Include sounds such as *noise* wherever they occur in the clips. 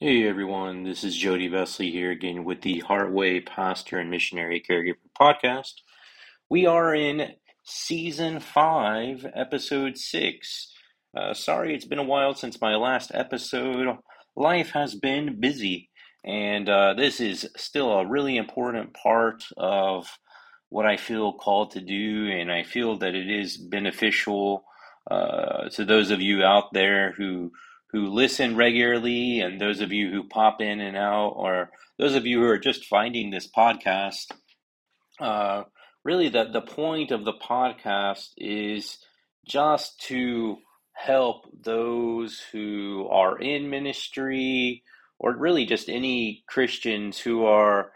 Hey everyone, this is Jody Vesley here again with the Heartway Pastor and Missionary Caregiver Podcast. We are in season five, episode six. Uh, sorry, it's been a while since my last episode. Life has been busy, and uh, this is still a really important part of what I feel called to do, and I feel that it is beneficial uh, to those of you out there who who listen regularly and those of you who pop in and out, or those of you who are just finding this podcast, uh, really the, the point of the podcast is just to help those who are in ministry or really just any Christians who are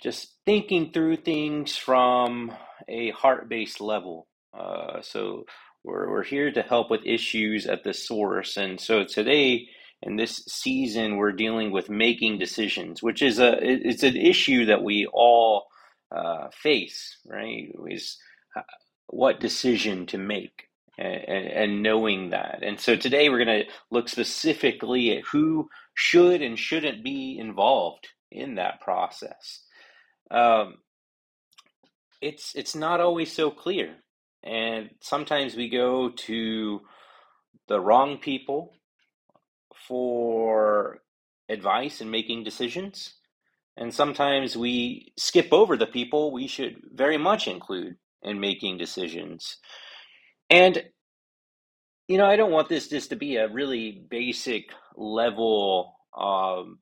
just thinking through things from a heart based level. Uh, so we're, we're here to help with issues at the source. And so today, in this season, we're dealing with making decisions, which is a it's an issue that we all uh, face, right? Is uh, what decision to make. And, and, knowing that. And so today we're going to look specifically at who should and shouldn't be involved in that process. Um, it's it's not always so clear and sometimes we go to the wrong people for advice and making decisions. And sometimes we skip over the people we should very much include in making decisions. And, you know, I don't want this just to be a really basic level um,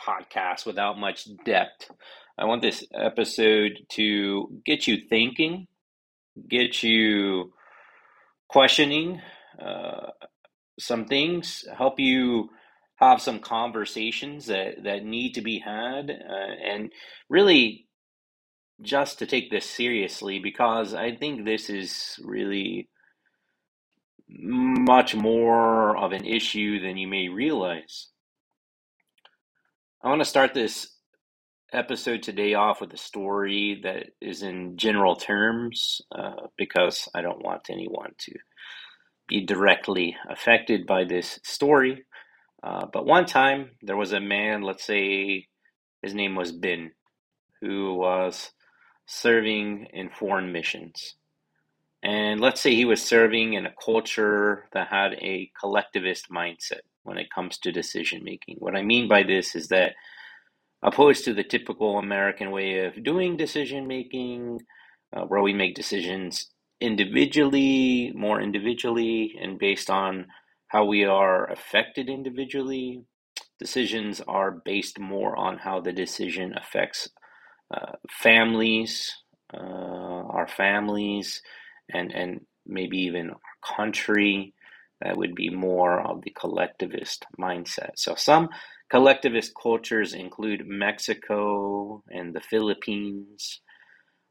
podcast without much depth. I want this episode to get you thinking get you questioning uh, some things, help you have some conversations that, that need to be had, uh, and really just to take this seriously because I think this is really much more of an issue than you may realize. I want to start this episode today off with a story that is in general terms uh, because I don't want anyone to be directly affected by this story. Uh, but one time there was a man, let's say his name was Ben, who was serving in foreign missions. And let's say he was serving in a culture that had a collectivist mindset when it comes to decision making. What I mean by this is that opposed to the typical American way of doing decision making, uh, where we make decisions individually, more individually, and based on how we are affected individually. Decisions are based more on how the decision affects uh, families, uh, our families, and, and maybe even our country. That would be more of the collectivist mindset. So some Collectivist cultures include Mexico and the Philippines.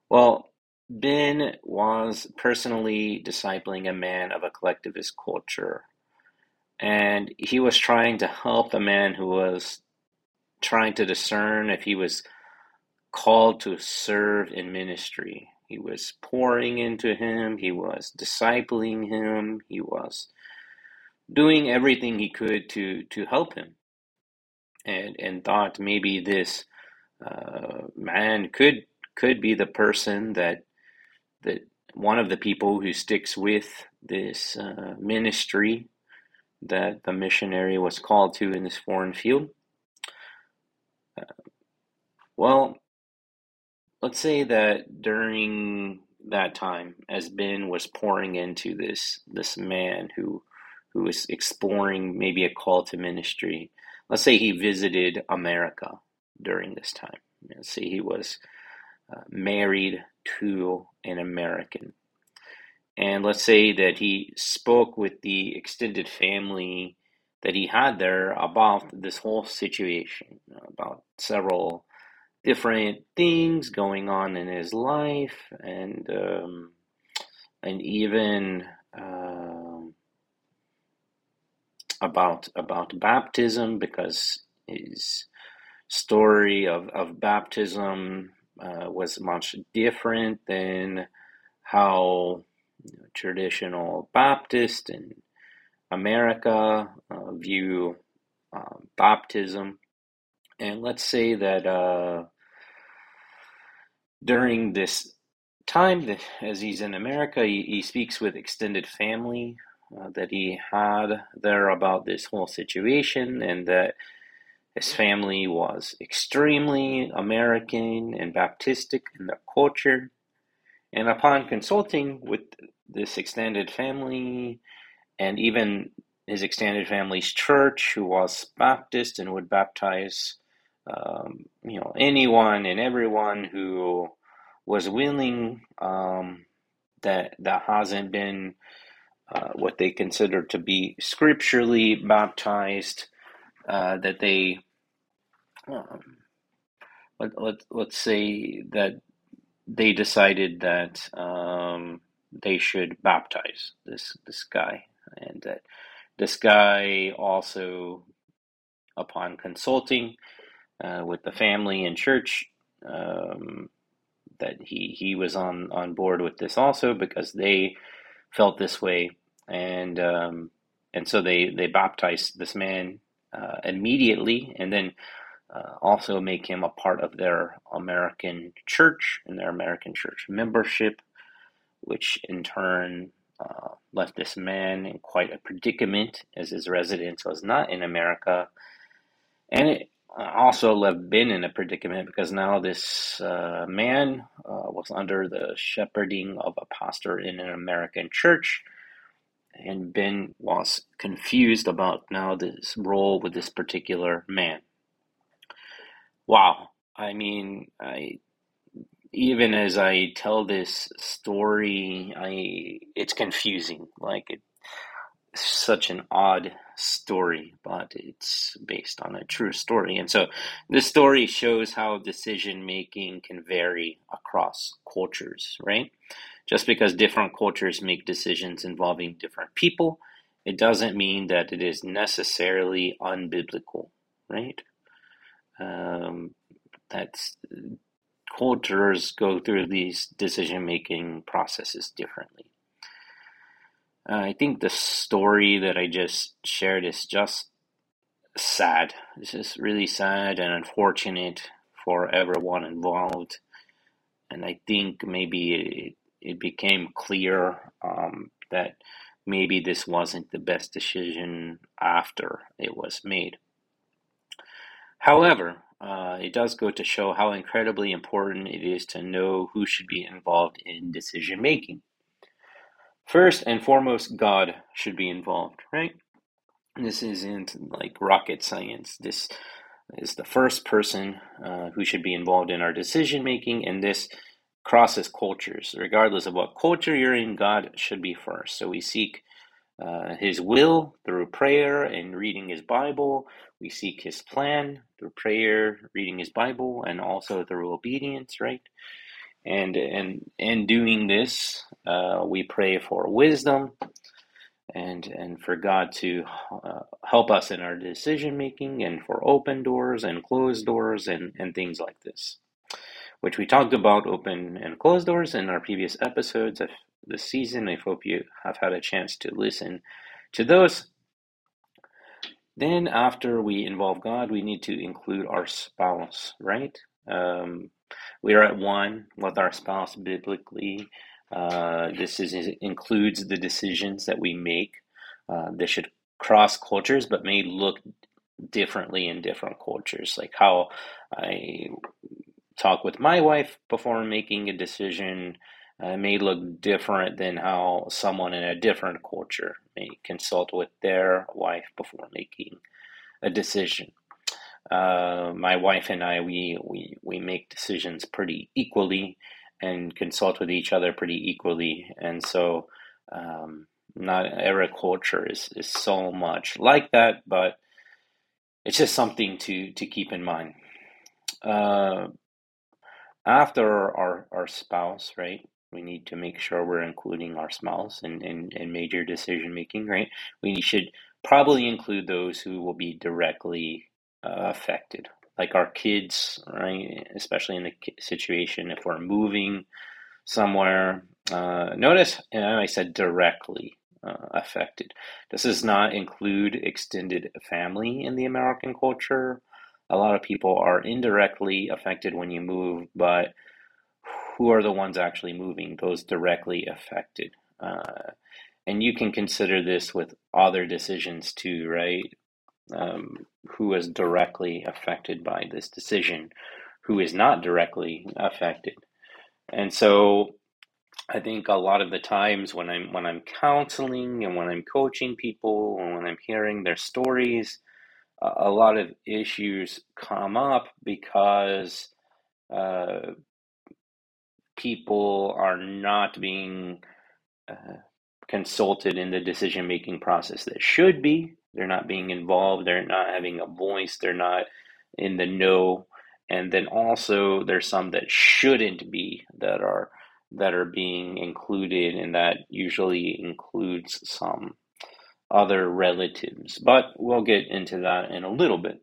Well, Ben was personally discipling a man of a collectivist culture, and he was trying to help a man who was trying to discern if he was called to serve in ministry. He was pouring into him, he was discipling him, he was doing everything he could to, to help him and and thought maybe this uh, man could could be the person that that one of the people who sticks with this uh, ministry that the missionary was called to in this foreign field. Uh, well, let's say that during that time, as Ben was pouring into this this man who who was exploring maybe a call to ministry, let's say he visited America during this time. Let's say he was uh, married to an American. And let's say that he spoke with the extended family that he had there about this whole situation, about several different things going on in his life, and um, and even um, about about baptism because his story of, of baptism uh, was much different than how you know, traditional Baptist in America uh, view uh, baptism. And let's say that uh, during this time, as he's in America, he, he speaks with extended family that he had there about this whole situation and that his family was extremely American and Baptistic in their culture. And upon consulting with this extended family and even his extended family's church, who was Baptist and would baptize, um, you know, anyone and everyone who was willing um, that that hasn't been uh, what they consider to be scripturally baptized, uh, that they um, let, let, let's say that they decided that um, they should baptize this this guy, and that this guy also, upon consulting uh, with the family and church, um, that he he was on on board with this also because they felt this way, and um, and so they they baptized this man uh, immediately, and then uh, also make him a part of their American church and their American church membership, which in turn uh, left this man in quite a predicament as his residence was not in America. And it also left Ben in a predicament because now this uh, man uh, was under the shepherding of a pastor in an American church. And Ben was confused about now this role with this particular man. Wow. I mean, I even as I tell this story, I it's confusing. Like it's such an odd story, but it's based on a true story. And so this story shows how decision making can vary across cultures, right? Just because different cultures make decisions involving different people, it doesn't mean that it is necessarily unbiblical, right? um, that cultures go through these decision making processes differently. Uh, I think the story that I just shared is just sad. This is really sad and unfortunate for everyone involved. And I think maybe it, became clear um, that maybe this wasn't the best decision after it was made. However, uh, it does go to show how incredibly important it is to know who should be involved in decision making. First and foremost, God should be involved, right? This isn't like rocket science. This is the first person uh, who should be involved in our decision making, and this crosses cultures. Regardless of what culture you're in, God should be first. So we seek uh, His will through prayer and reading His Bible. We seek His plan through prayer, reading His Bible, and also through obedience, right? And and in doing this, uh, we pray for wisdom and and for God to uh, help us in our decision making, and for open doors and closed doors, and and things like this, which we talked about open and closed doors in our previous episodes of the season. I hope you have had a chance to listen to those. Then, after we involve God, we need to include our spouse, right? Um, we are at one with our spouse biblically. Uh, this is, includes the decisions that we make. Uh, should cross cultures, but may look differently in different cultures. Like how I talk with my wife before making a decision uh, may look different than how someone in a different culture may consult with their wife before making a decision. Uh, my wife and I, we, we, we make decisions pretty equally and consult with each other pretty equally. And so, um, not every culture is, is so much like that, but it's just something to, to keep in mind. Uh, after our, our spouse, right? We need to make sure we're including our spouse in, in, in major decision making, right? We should probably include those who will be directly uh, affected, like our kids, right? Especially in the situation if we're moving somewhere. Uh, notice you know, I said directly uh, affected. This does not include extended family in the American culture. A lot of people are indirectly affected when you move, but who are the ones actually moving? Those directly affected. Uh, and you can consider this with other decisions too, right? Um, who is directly affected by this decision? Who is not directly affected? And so I think a lot of the times when I'm when I'm counseling and when I'm coaching people and when I'm hearing their stories, a, lot of issues come up because uh, people are not being uh, consulted in the decision making process that should be. They're not being involved. They're not having a voice. They're not in the know. And then also there's some that shouldn't be that are that are being included, and that usually includes some other relatives. But we'll get into that in a little bit.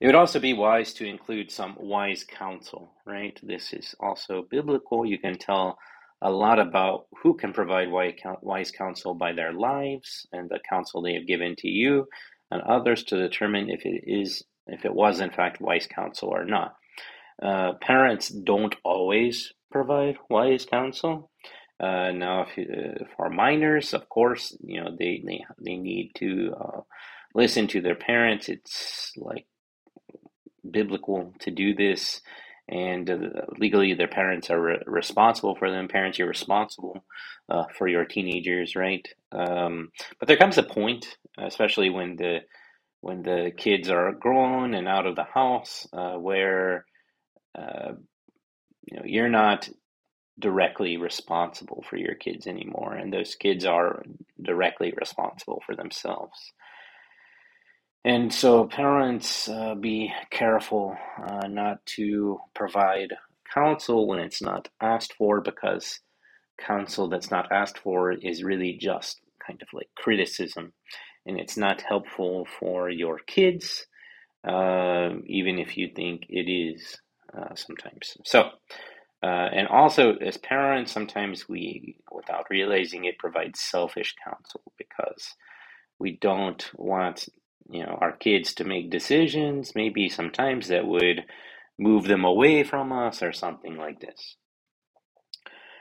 It would also be wise to include some wise counsel, right? This is also biblical. You can tell a lot about who can provide wise counsel by their lives and the counsel they have given to you and others to determine if it is if it was in fact wise counsel or not. Uh, parents don't always provide wise counsel. Uh, now, if, uh, for minors, of course, you know they they, they need to uh, listen to their parents. It's like biblical to do this, and uh, legally, their parents are re- responsible for them. Parents, you're responsible uh, for your teenagers, right? Um, but there comes a point, especially when the when the kids are grown and out of the house, uh, where you know you're not directly responsible for your kids anymore and those kids are directly responsible for themselves and so parents uh, be careful uh, not to provide counsel when it's not asked for because counsel that's not asked for is really just kind of like criticism and it's not helpful for your kids uh, even if you think it is uh, sometimes. So, uh, and also as parents, sometimes we, without realizing it, provide selfish counsel because we don't want you know our kids to make decisions maybe sometimes that would move them away from us or something like this.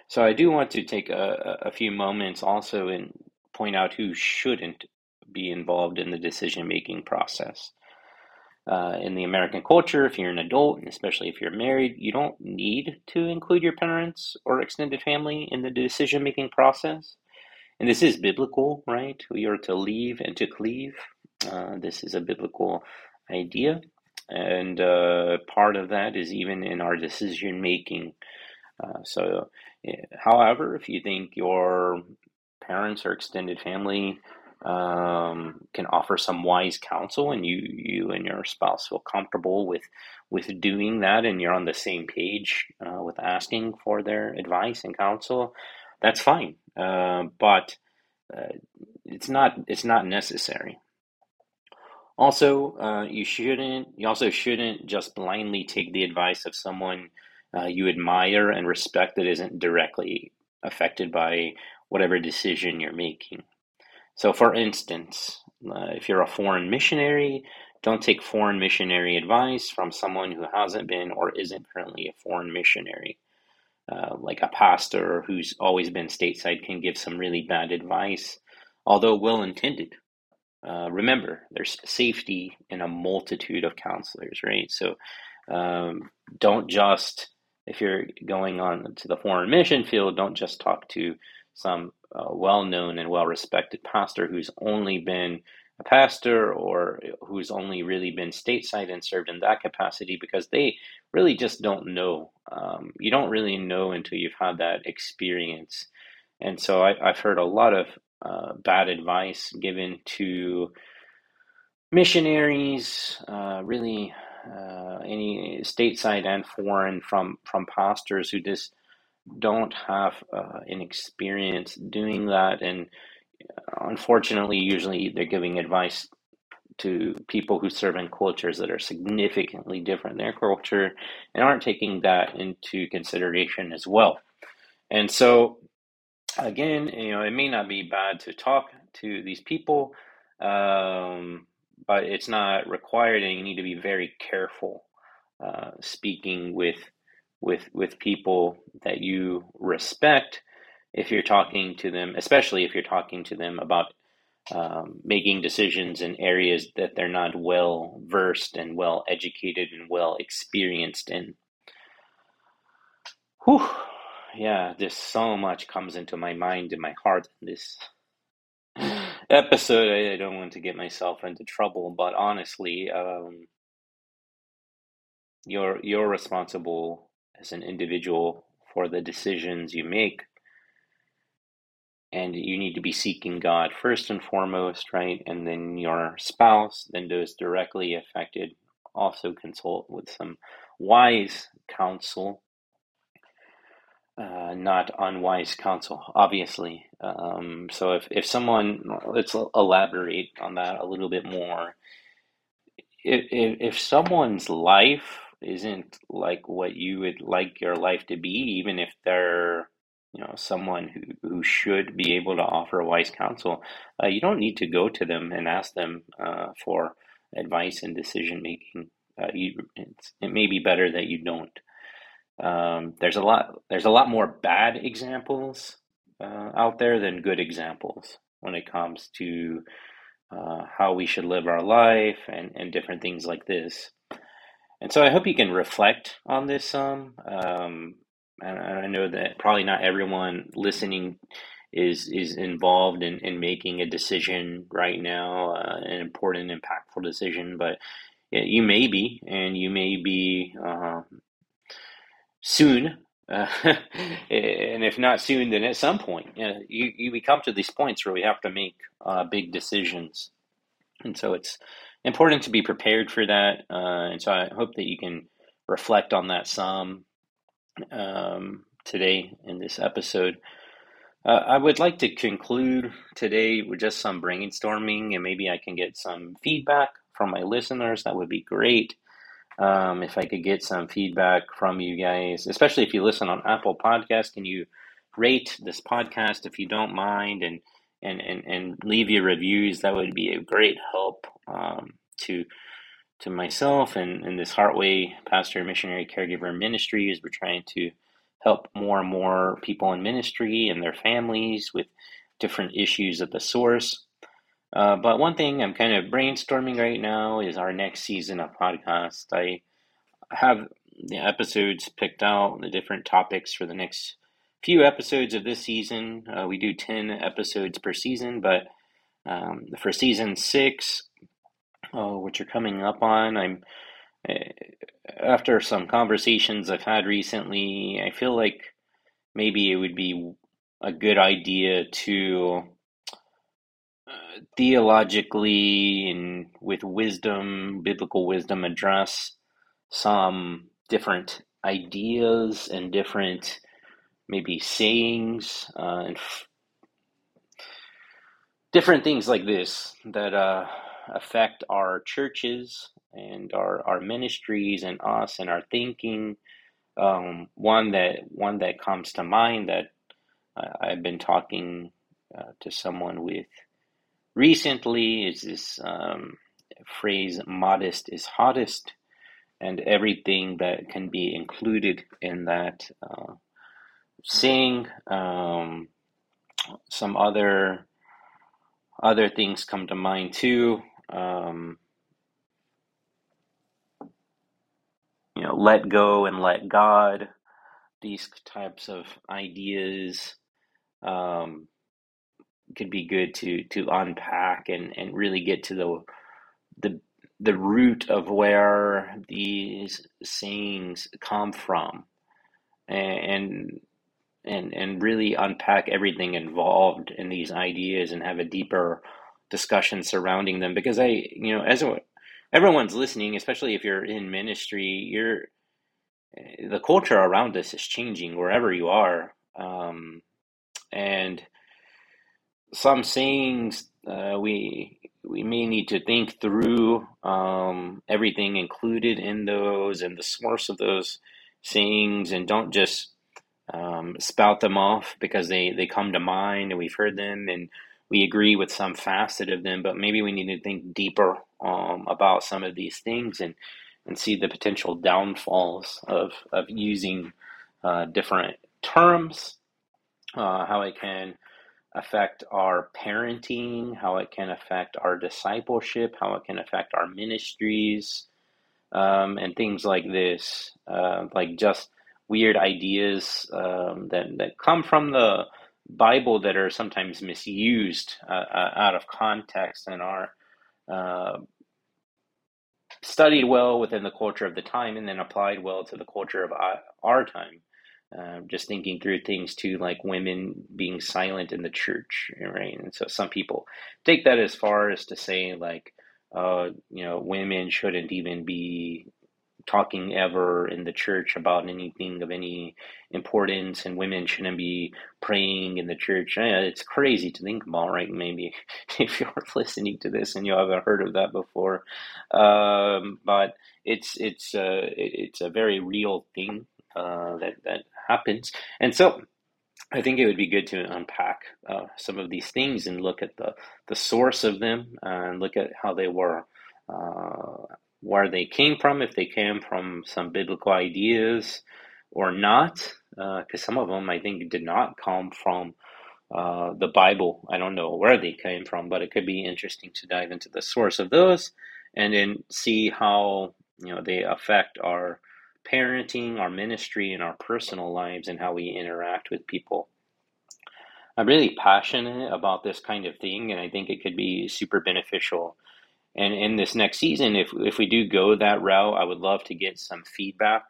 So i do want to take a, a few moments also and point out who shouldn't be involved in the decision making process uh, in the American culture, if you're an adult, and especially if you're married, you don't need to include your parents or extended family in the decision making process. And this is biblical, right? We are to leave and to cleave. Uh, this is a biblical idea. And uh, part of that is even in our decision making. Uh, so, however, if you think your parents or extended family um, can offer some wise counsel and you you and your spouse feel comfortable with with doing that and you're on the same page uh, with asking for their advice and counsel that's fine. Uh, but uh, it's not it's not necessary. Also uh, you shouldn't you also shouldn't just blindly take the advice of someone uh, you admire and respect that isn't directly affected by whatever decision you're making so, for instance, uh, if you're a foreign missionary, don't take foreign missionary advice from someone who hasn't been or isn't currently a foreign missionary. Uh, like a pastor who's always been stateside can give some really bad advice, although well intended. Uh, remember, there's safety in a multitude of counselors, right? So um, don't just, if you're going on to the foreign mission field, don't just talk to some uh, well-known and well-respected pastor who's only been a pastor or who's only really been stateside and served in that capacity because they really just don't know. Um, you don't really know until you've had that experience. And so I, have heard a lot of uh, bad advice given to missionaries, uh, really uh, any stateside and foreign from from pastors who just don't have uh, an experience doing that, and uh, unfortunately, usually they're giving advice to people who serve in cultures that are significantly different than their culture and aren't taking that into consideration as well. And so again, you know, it may not be bad to talk to these people, um, but it's not required, and you need to be very careful uh, speaking with with with people that you respect if you're talking to them, especially if you're talking to them about um, making decisions in areas that they're not well versed and well educated and well experienced in. Whew. Yeah, just so much comes into my mind and my heart in this episode. I, I don't want to get myself into trouble, but honestly, um, you're you're responsible as an individual for the decisions you make and you need to be seeking God first and foremost, right? And then your spouse, then those directly affected, also consult with some wise counsel, uh, not unwise counsel, obviously. Um, so if, if someone, let's elaborate on that a little bit more. If, if, if someone's life isn't like what you would like your life to be, even if they're you know someone who, who should be able to offer wise counsel uh, you don't need to go to them and ask them uh, for advice and decision making. Uh, you, it may be better that you don't. Um, there's a lot there's a lot more bad examples uh, out there than good examples when it comes to uh, how we should live our life and, and different things like this and so I hope you can reflect on this some. Um, and I know that probably not everyone listening is is involved in, in making a decision right now, uh, an important, impactful decision. But you may be, and you may be uh, soon. *laughs* Uh, and if not soon, then at some point, you, know, you, you we come to these points where we have to make uh, big decisions, and so it's important to be prepared for that. Uh, and so I hope that you can reflect on that some um, today in this episode. Uh, I would like to conclude today with just some brainstorming, and maybe I can get some feedback from my listeners. That would be great. Um, if I could get some feedback from you guys, especially if you listen on Apple Podcast, can you rate this podcast if you don't mind, and and and, and leave your reviews? That would be a great help um, to to myself and, and this Heartway Pastor Missionary Caregiver Ministry as we're trying to help more and more people in ministry and their families with different issues at the source. Uh, but one thing I'm kind of brainstorming right now is our next season of podcast. I have the episodes picked out, the different topics for the next few episodes of this season. Uh, we do 10 episodes per season, but um, for season six, oh, which are coming up on. I'm eh, after some conversations I've had recently, I feel like maybe it would be a good idea to uh, theologically and with wisdom, biblical wisdom, address some different ideas and different maybe sayings uh, and f- different things like this that uh, affect our churches and our, our ministries and us and our thinking. Um, one that one that comes to mind that I've been talking uh, to someone with recently is this um, phrase "modest is hottest," and everything that can be included in that uh, saying. Um, some other other things come to mind too um, you know, let go and let God, these types of ideas um, could be good to to unpack and, and really get to the the the root of where these sayings come from and and and and really unpack everything involved in these ideas and have a deeper discussion surrounding them. Because I, you know, as a, everyone's listening, especially if you're in ministry, you're the culture around us is changing wherever you are, um, and some sayings uh, we we may need to think through um, everything included in those and the source of those sayings, and don't just um, spout them off because they, they come to mind and we've heard them and we agree with some facet of them, but maybe we need to think deeper um, about some of these things and, and see the potential downfalls of, of using uh, different terms, uh, how it can affect our parenting, how it can affect our discipleship, how it can affect our ministries, um, and things like this, uh, like just weird ideas um, that that come from the Bible that are sometimes misused uh, uh out of context and are uh, studied well within the culture of the time and then applied well to the culture of our time. Uh, just thinking through things too, like women being silent in the church, right? And so some people take that as far as to say, like, uh, you know, women shouldn't even be talking ever in the church about anything of any importance, and women shouldn't be praying in the church. It's crazy to think about, right? Maybe *laughs* if you're *laughs* listening to this and you haven't heard of that before, um, but it's it's uh, it's a very real thing uh, that that happens, and so. I think it would be good to unpack uh, some of these things and look at the, the source of them and look at how they were uh, where they came from, if they came from some biblical ideas or not, because uh, some of them I think did not come from uh, the Bible. I don't know where they came from, but it could be interesting to dive into the source of those and then see how you know they affect our parenting, our ministry, and our personal lives and how we interact with people. I'm really passionate about this kind of thing, and I think it could be super beneficial and in this next season, if if we do go that route, I would love to get some feedback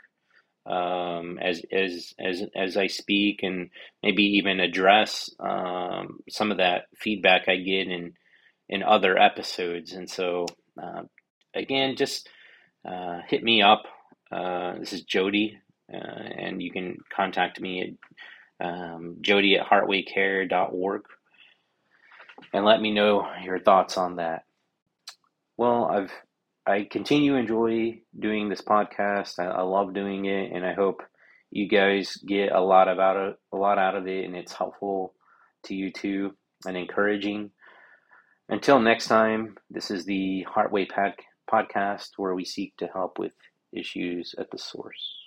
um, as as as as I speak, and maybe even address um, some of that feedback I get in in other episodes. And so, uh, again, just uh, hit me up. Uh, this is Jody, uh, and you can contact me at um, Jody at heartwaycare.org and let me know your thoughts on that. Well, I've I continue to enjoy doing this podcast. I, I love doing it, and I hope you guys get a lot of out of a lot out of it, and it's helpful to you too and encouraging. Until next time, this is the Heartway Pod- podcast where we seek to help with issues at the source.